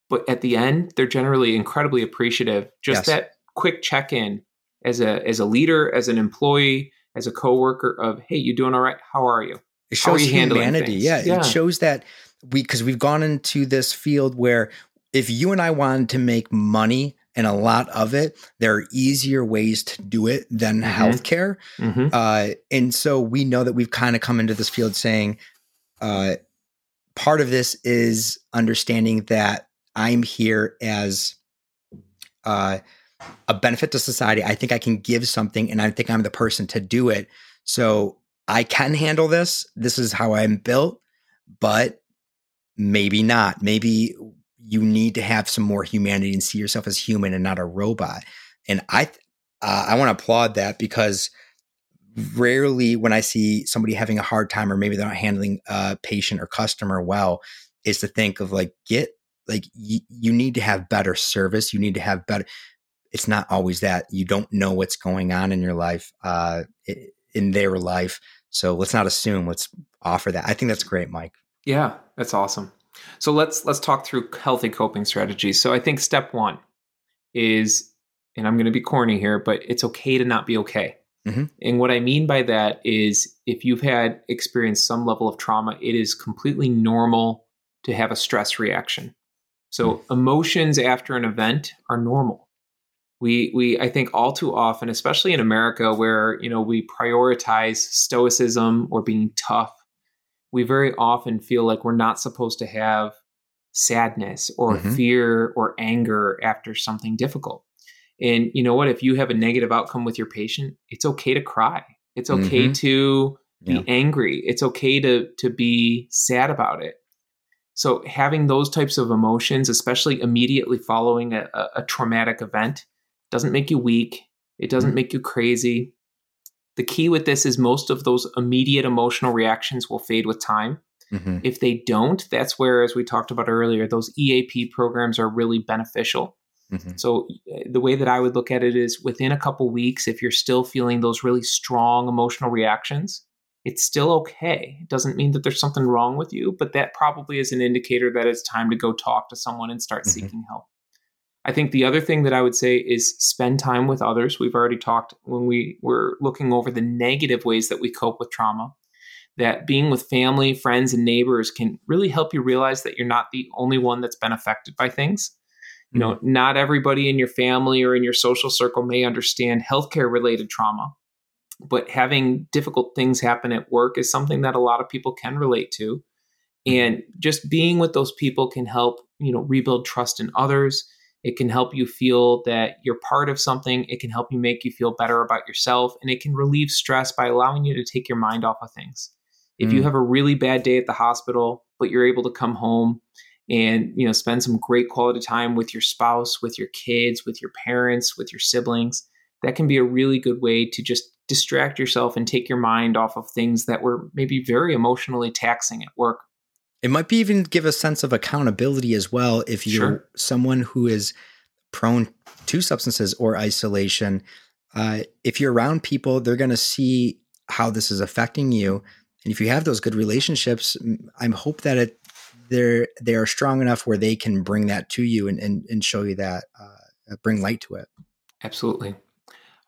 but at the end they're generally incredibly appreciative. Just Yes. that quick check in as a as a leader, as an employee, as a coworker of, hey, you doing all right? How are you? It shows you humanity. Yeah, Yeah. it shows that we because we've gone into this field where if you and I wanted to make money and a lot of it, there are easier ways to do it than Mhm. healthcare. Mm-hmm. Uh, and so we know that we've kind of come into this field saying, uh, part of this is understanding that I'm here as uh, a benefit to society. I think I can give something, and I think I'm the person to do it. So I can handle this. This is how I'm built, but maybe not. Maybe you need to have some more humanity and see yourself as human and not a robot. And I, uh, I want to applaud that because rarely when I see somebody having a hard time or maybe they're not handling a patient or customer well, is to think of like get like y- you need to have better service. You need to have better. It's not always that you don't know what's going on in your life, uh, in their life. So let's not assume. Let's offer that. I think that's great, Mike. Yeah, that's awesome. So let's let's talk through healthy coping strategies. So I think step one is, and I'm going to be corny here, but it's okay to not be okay. Mhm. And what I mean by that is, if you've had experienced some level of trauma, it is completely normal to have a stress reaction. So emotions after an event are normal. We we I think all too often, especially in America, where you know we prioritize stoicism or being tough we very often feel like we're not supposed to have sadness or Mhm. fear or anger after something difficult. And you know what? If you have a negative outcome with your patient, it's okay to cry. It's okay Mhm. to be Yeah. angry. It's okay to to be sad about it. So having those types of emotions, especially immediately following a, a, a traumatic event, doesn't make you weak. It doesn't Mhm. make you crazy. The key with this is most of those immediate emotional reactions will fade with time. Mhm. If they don't, that's where, as we talked about earlier, those EAP programs are really beneficial. Mhm. So, uh, the way that I would look at it is within a couple weeks, if you're still feeling those really strong emotional reactions, it's still okay. It doesn't mean that there's something wrong with you, but that probably is an indicator that it's time to go talk to someone and start Mhm. seeking help. I think the other thing that I would say is spend time with others. We've already talked when we were looking over the negative ways that we cope with trauma, that being with family, friends, and neighbors can really help you realize that you're not the only one that's been affected by things. You know, mm-hmm. not everybody in your family or in your social circle may understand healthcare related trauma, but having difficult things happen at work is something that a lot of people can relate to. Mm-hmm. And just being with those people can help, you know, rebuild trust in others. It can help you feel that you're part of something. It can help you make you feel better about yourself. And it can relieve stress by allowing you to take your mind off of things. If you Mm. have a really bad day at the hospital, but you're able to come home and you know spend some great quality time with your spouse, with your kids, with your parents, with your siblings, that can be a really good way to just distract yourself and take your mind off of things that were maybe very emotionally taxing at work. It might be even give a sense of accountability as well if you're Sure. someone who is prone to substances or isolation. Uh, if you're around people, they're going to see how this is affecting you, and if you have those good relationships, m- I hope that it they're they are strong enough where they can bring that to you and and, and show you that uh, bring light to it. Absolutely.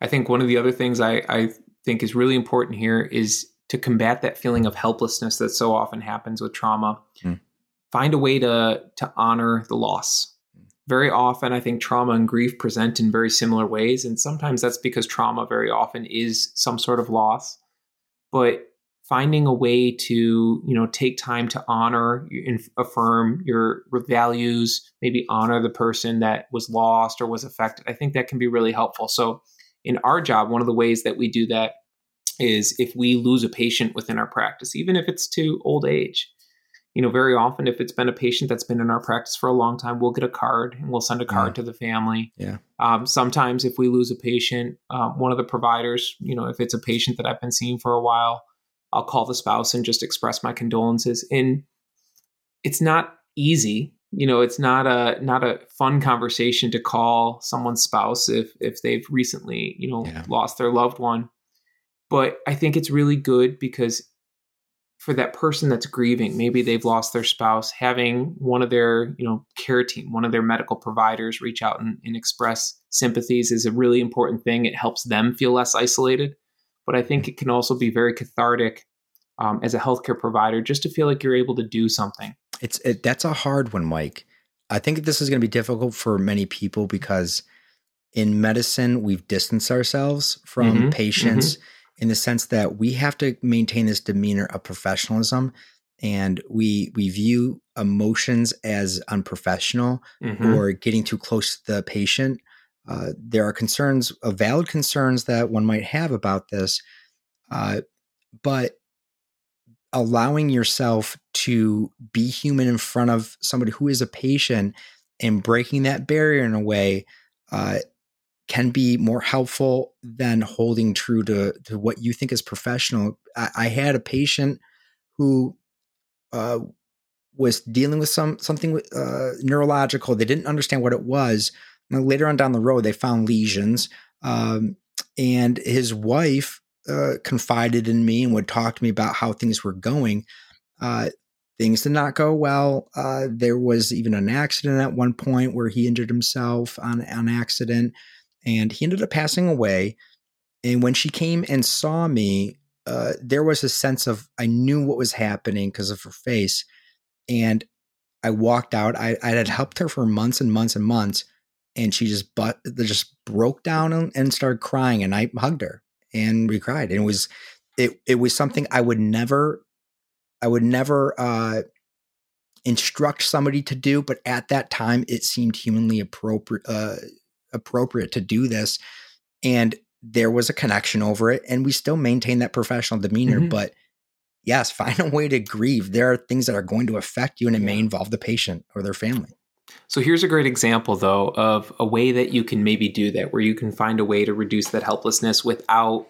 I think one of the other things I, I think is really important here is to combat that feeling of helplessness that so often happens with trauma. Hmm. Find a way to to honor the loss. Very often, I think trauma and grief present in very similar ways, and sometimes that's because trauma very often is some sort of loss. But finding a way to you know take time to honor and affirm your values maybe honor the person that was lost or was affected i think that can be really helpful so in our job one of the ways that we do that is if we lose a patient within our practice even if it's to old age you know very often if it's been a patient that's been in our practice for a long time we'll get a card and we'll send a card Yeah. to the family Yeah. um, sometimes if we lose a patient um, one of the providers you know if it's a patient that i've been seeing for a while I'll call the spouse and just express my condolences. And it's not easy you know it's not a not a fun conversation to call someone's spouse if if they've recently you know Yeah. lost their loved one but i think it's really good because for that person that's grieving. Maybe they've lost their spouse. Having one of their you know care team one of their medical providers reach out and, and express sympathies is a really important thing. It helps them feel less isolated. But i think it can also be very cathartic um, as a healthcare provider just to feel like you're able to do something. It's it, that's a hard one, Mike. I think this is going to be difficult for many people because in medicine we've distanced ourselves from Mhm, patients in the sense that we have to maintain this demeanor of professionalism and we we view emotions as unprofessional Mhm. or getting too close to the patient. Uh, there are concerns, uh, valid concerns that one might have about this, uh, but allowing yourself to be human in front of somebody who is a patient and breaking that barrier in a way uh, can be more helpful than holding true to, to what you think is professional. I, I had a patient who uh, was dealing with some something uh, neurological. They didn't understand what it was. And later on down the road, they found lesions, um, and his wife uh, confided in me and would talk to me about how things were going. Uh, things did not go well. Uh, there was even an accident at one point where he injured himself on an accident, and he ended up passing away. And when she came and saw me, uh, there was a sense of I knew what was happening because of her face, and I walked out. I, I had helped her for months and months and months, and she just but just broke down and, and started crying, and I hugged her and we cried. And it was it it was something I would never I would never uh, instruct somebody to do, but at that time it seemed humanly appropriate uh, appropriate to do this, and there was a connection over it, and we still maintain that professional demeanor, Mhm. but. Yes, find a way to grieve. There are things that are going to affect you, and it may involve the patient or their family. So here's a great example, though, of a way that you can maybe do that, where you can find a way to reduce that helplessness without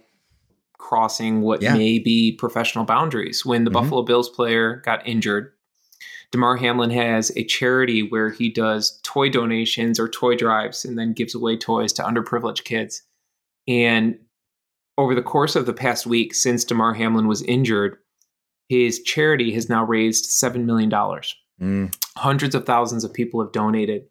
crossing what Yeah. may be professional boundaries. When the Mhm. Buffalo Bills player got injured, Damar Hamlin has a charity where he does toy donations or toy drives and then gives away toys to underprivileged kids. And over the course of the past week, since Damar Hamlin was injured, his charity has now raised $7 million Mm, hundreds of thousands of people have donated.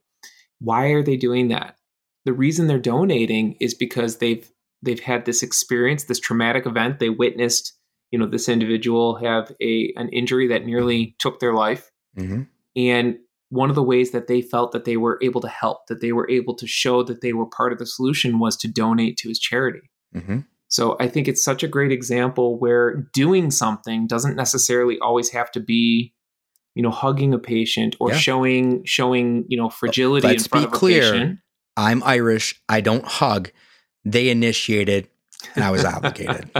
Why are they doing that? The reason they're donating is because they've they've had this experience this traumatic event. They witnessed you know this individual have a an injury that nearly took their life mhm. and one of the ways that they felt that they were able to help that they were able to show that they were part of the solution was to donate to his charity Mhm. so I think it's such a great example where doing something doesn't necessarily always have to be, you know, hugging a patient or Yeah. showing showing you know fragility let's in front be of a clear. patient. I'm Irish. I don't hug. They initiated, and I was obligated.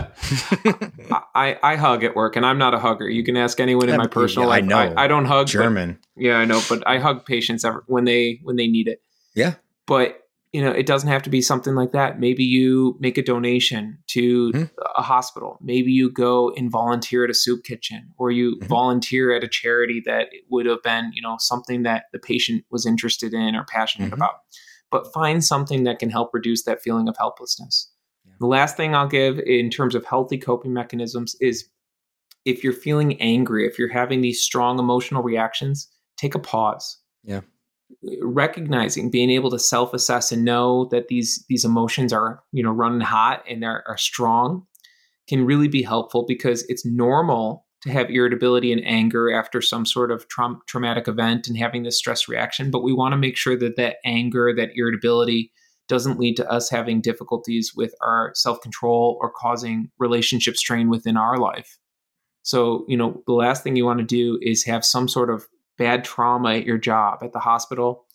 I, I hug at work, and I'm not a hugger. You can ask anyone in my personal yeah, I life. know. I, I don't hug. but- German. yeah, I know, but I hug patients ever, when they when they need it. Yeah. But you know, it doesn't have to be something like that. Maybe you make a donation to Mhm. a hospital. Maybe you go and volunteer at a soup kitchen, or you Mhm. volunteer at a charity that would have been, you know, something that the patient was interested in or passionate Mhm. about. But find something that can help reduce that feeling of helplessness. The last thing I'll give in terms of healthy coping mechanisms is if you're feeling angry, if you're having these strong emotional reactions, take a pause. Yeah. Recognizing, being able to self-assess and know that these these emotions are, you know, running hot and they're are strong can really be helpful because it's normal to have irritability and anger after some sort of traum- traumatic event and having this stress reaction, but we want to make sure that that anger, that irritability doesn't lead to us having difficulties with our self-control or causing relationship strain within our life. So, you know, the last thing you want to do is have some sort of bad trauma at your job, at the hospital,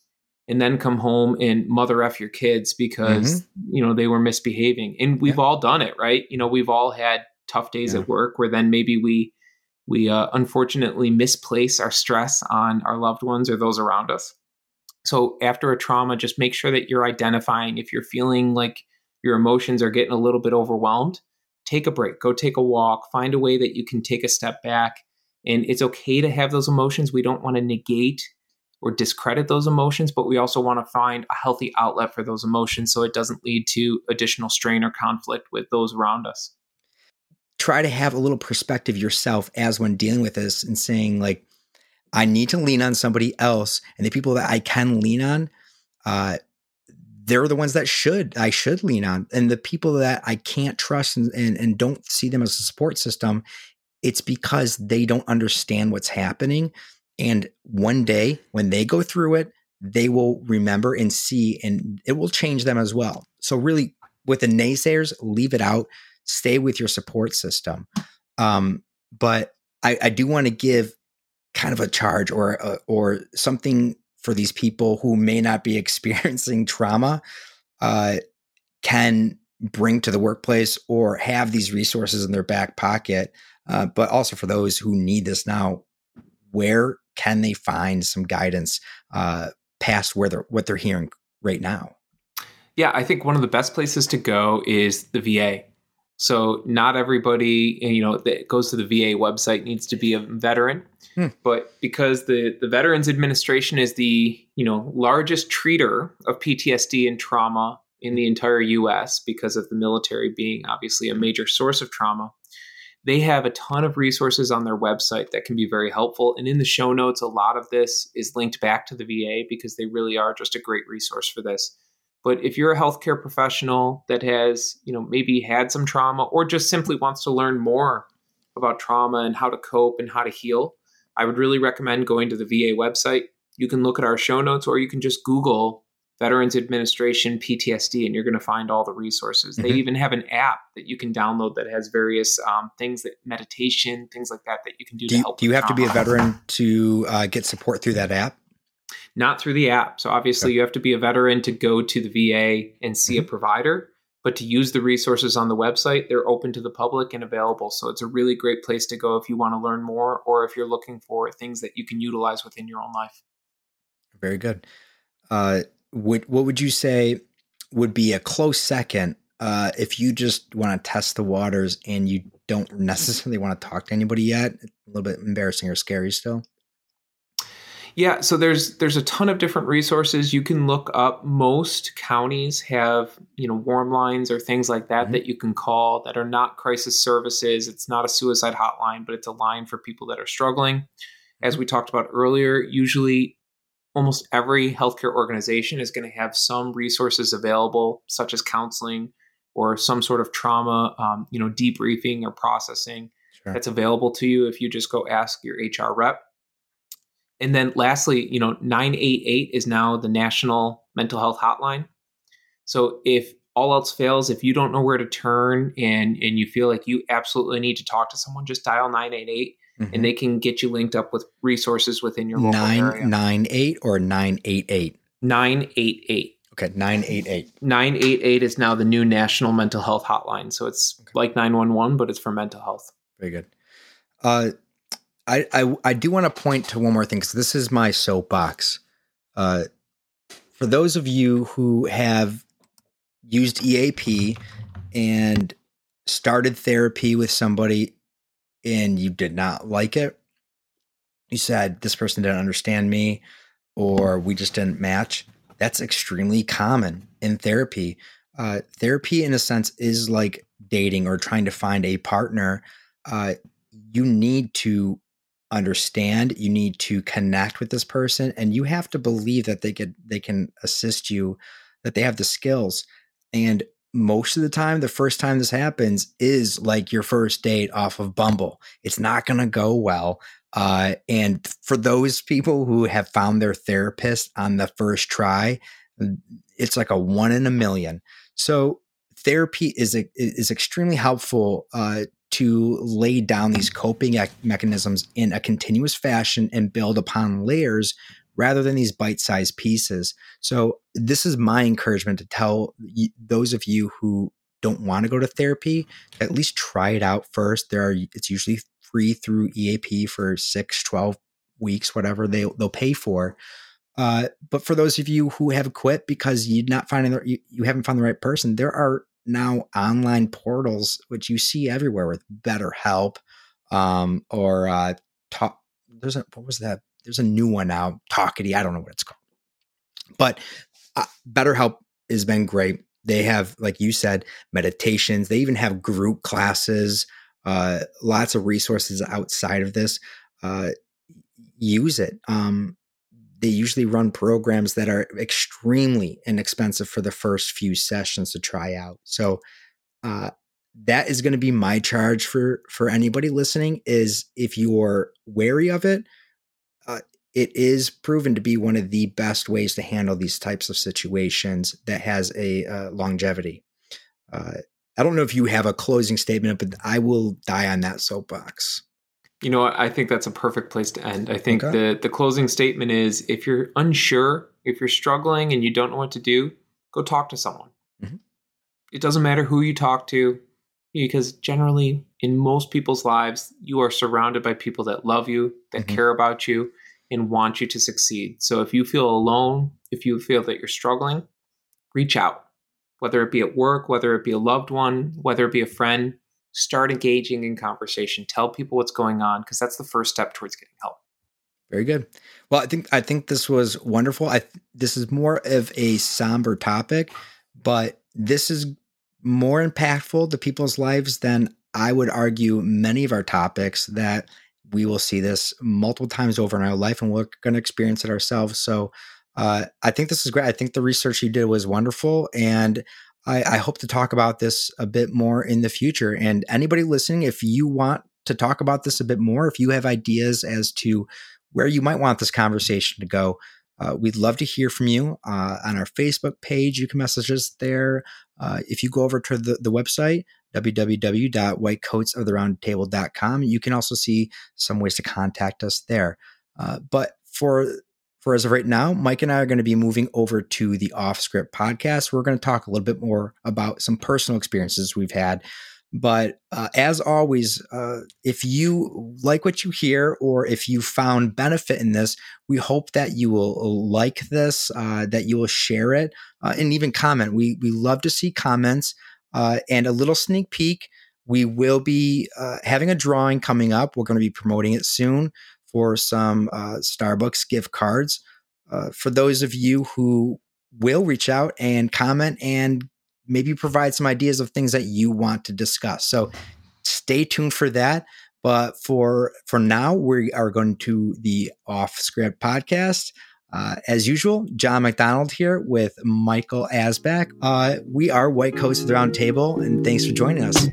and then come home and mother F your kids because, you know, they were misbehaving. And we've all done it, right? You know, we've all had tough days Yeah. at work where then maybe we we uh, unfortunately misplace our stress on our loved ones or those around us. So after a trauma, just make sure that you're identifying if you're feeling like your emotions are getting a little bit overwhelmed, take a break, go take a walk, find a way that you can take a step back. And it's okay to have those emotions. We don't want to negate or discredit those emotions, but we also want to find a healthy outlet for those emotions so it doesn't lead to additional strain or conflict with those around us. Try to have a little perspective yourself as when dealing with this and saying, like, I need to lean on somebody else. And the people that I can lean on, uh, they're the ones that should I should lean on. And the people that I can't trust and, and, and don't see them as a support system, it's because they don't understand what's happening and one day when they go through it, they will remember and see, and it will change them as well. So, really, with the naysayers, leave it out, stay with your support system. Um, but I, I do want to give kind of a charge or uh, or something for these people who may not be experiencing trauma uh, can bring to the workplace or have these resources in their back pocket. Uh, but also for those who need this now, where can they find some guidance uh, past where they're what they're hearing right now? Yeah, I think one of the best places to go is the VA. So not everybody, you know, that goes to the VA website needs to be a veteran, hmm. but because the the Veterans Administration is the you know largest treater of PTSD and trauma in the entire U.S. because of the military being obviously a major source of trauma, they have a ton of resources on their website that can be very helpful. And in the show notes, a lot of this is linked back to the VA because they really are just a great resource for this. But if you're a healthcare professional that has, you know, maybe had some trauma or just simply wants to learn more about trauma and how to cope and how to heal, I would really recommend going to the VA website. You can look at our show notes or you can just Google Veterans Administration PTSD, and you're going to find all the resources. Mm-hmm. They even have an app that you can download that has various um, things that meditation, things like that, that you can do, do to you, help. Do you have trauma. to be a veteran to uh, get support through that app? Not through the app. So obviously, okay. you have to be a veteran to go to the VA and see mm-hmm. a provider. But to use the resources on the website, they're open to the public and available. So it's a really great place to go if you want to learn more or if you're looking for things that you can utilize within your own life. Very good. Uh, would what would you say would be a close second uh, if you just want to test the waters and you don't necessarily want to talk to anybody yet? A little bit embarrassing or scary still. Yeah, so there's there's a ton of different resources you can look up. Most counties have you know warm lines or things like that mm-hmm. that you can call that are not crisis services. It's not a suicide hotline, but it's a line for people that are struggling. As we talked about earlier, usually almost every healthcare organization is going to have some resources available, such as counseling or some sort of trauma, um, you know, debriefing or processing sure. that's available to you if you just go ask your HR rep. And then lastly, you know, 988 is now the national mental health hotline. So if all else fails, if you don't know where to turn and and you feel like you absolutely need to talk to someone, just dial 988 mm-hmm. and they can get you linked up with resources within your local nine, area. Nine or nine eight eight. Nine eight eight. Okay, nine eight eight. Nine eight eight is now the new national mental health hotline. So it's okay. like nine one one, but it's for mental health. Very good. Uh, I I, do want to point to one more thing because this is my soapbox. Uh, for those of you who have used EAP and started therapy with somebody and you did not like it, you said this person didn't understand me or we just didn't match. That's extremely common in therapy. Uh, therapy, in a sense, is like dating or trying to find a partner. Uh, you need to understand you need to connect with this person and you have to believe that they could they can assist you that they have the skills and most of the time, the first time this happens is like your first date off of Bumble. It's not going to go well. Uh, and for those people who have found their therapist on the first try, it's like a one in a million. So therapy is is extremely helpful uh, to lay down these coping mechanisms in a continuous fashion and build upon layers rather than these bite-sized pieces. So this is my encouragement to tell those of you who don't want to go to therapy, at least try it out first. There are it's usually free through EAP for 6, 12 weeks, whatever they they'll pay for. Uh, but for those of you who have quit because you're not finding the, you, you haven't found the right person, there are now online portals which you see everywhere with BetterHelp um, or uh, talk. There's a what was that there's a new one now, Talkity. I don't know what it's called, but uh, BetterHelp has been great. They have, like you said, meditations. They even have group classes. Uh, lots of resources outside of this. Uh, use it. Um, they usually run programs that are extremely inexpensive for the first few sessions to try out. So uh, that is going to be my charge for for anybody listening. Is if you're wary of it, uh, it is proven to be one of the best ways to handle these types of situations that has a uh, longevity. Uh, I don't know if you have a closing statement, but I will die on that soapbox. You know, I think that's a perfect place to end. I think okay. the the closing statement is if you're unsure, if you're struggling and you don't know what to do, go talk to someone. Mm-hmm. It doesn't matter who you talk to because generally in most people's lives you are surrounded by people that love you, that mm-hmm. care about you and want you to succeed. So if you feel alone, if you feel that you're struggling, reach out. Whether it be at work, whether it be a loved one, whether it be a friend, start engaging in conversation tell people what's going on because that's the first step towards getting help. Very good. Well i think i think this was wonderful. I this is more of a somber topic but this is more impactful to people's lives than i would argue many of our topics that we will see this multiple times over in our life and we're going to experience it ourselves. So uh, i think this is great. I think the research you did was wonderful and I, I hope to talk about this a bit more in the future. And anybody listening, if you want to talk about this a bit more, if you have ideas as to where you might want this conversation to go, uh, we'd love to hear from you uh, on our Facebook page. You can message us there. Uh, if you go over to the, the website, www.whitecoatsoftheroundtable.com, you can also see some ways to contact us there. Uh, but for for as of right now, Mike and I are going to be moving over to the Off Script podcast. We're going to talk a little bit more about some personal experiences we've had. But uh, as always, uh, if you like what you hear or if you found benefit in this, we hope that you will like this, uh, that you will share it, uh, and even comment. We we love to see comments uh, and a little sneak peek. We will be uh, having a drawing coming up. We're going to be promoting it soon for some uh, Starbucks gift cards. Uh, for those of you who will reach out and comment and maybe provide some ideas of things that you want to discuss. So stay tuned for that. But for for now, we are going to the off script podcast. Uh, as usual, John McDonald here with Michael Asback. Uh, we are White Coats of the Round Table, and thanks for joining us.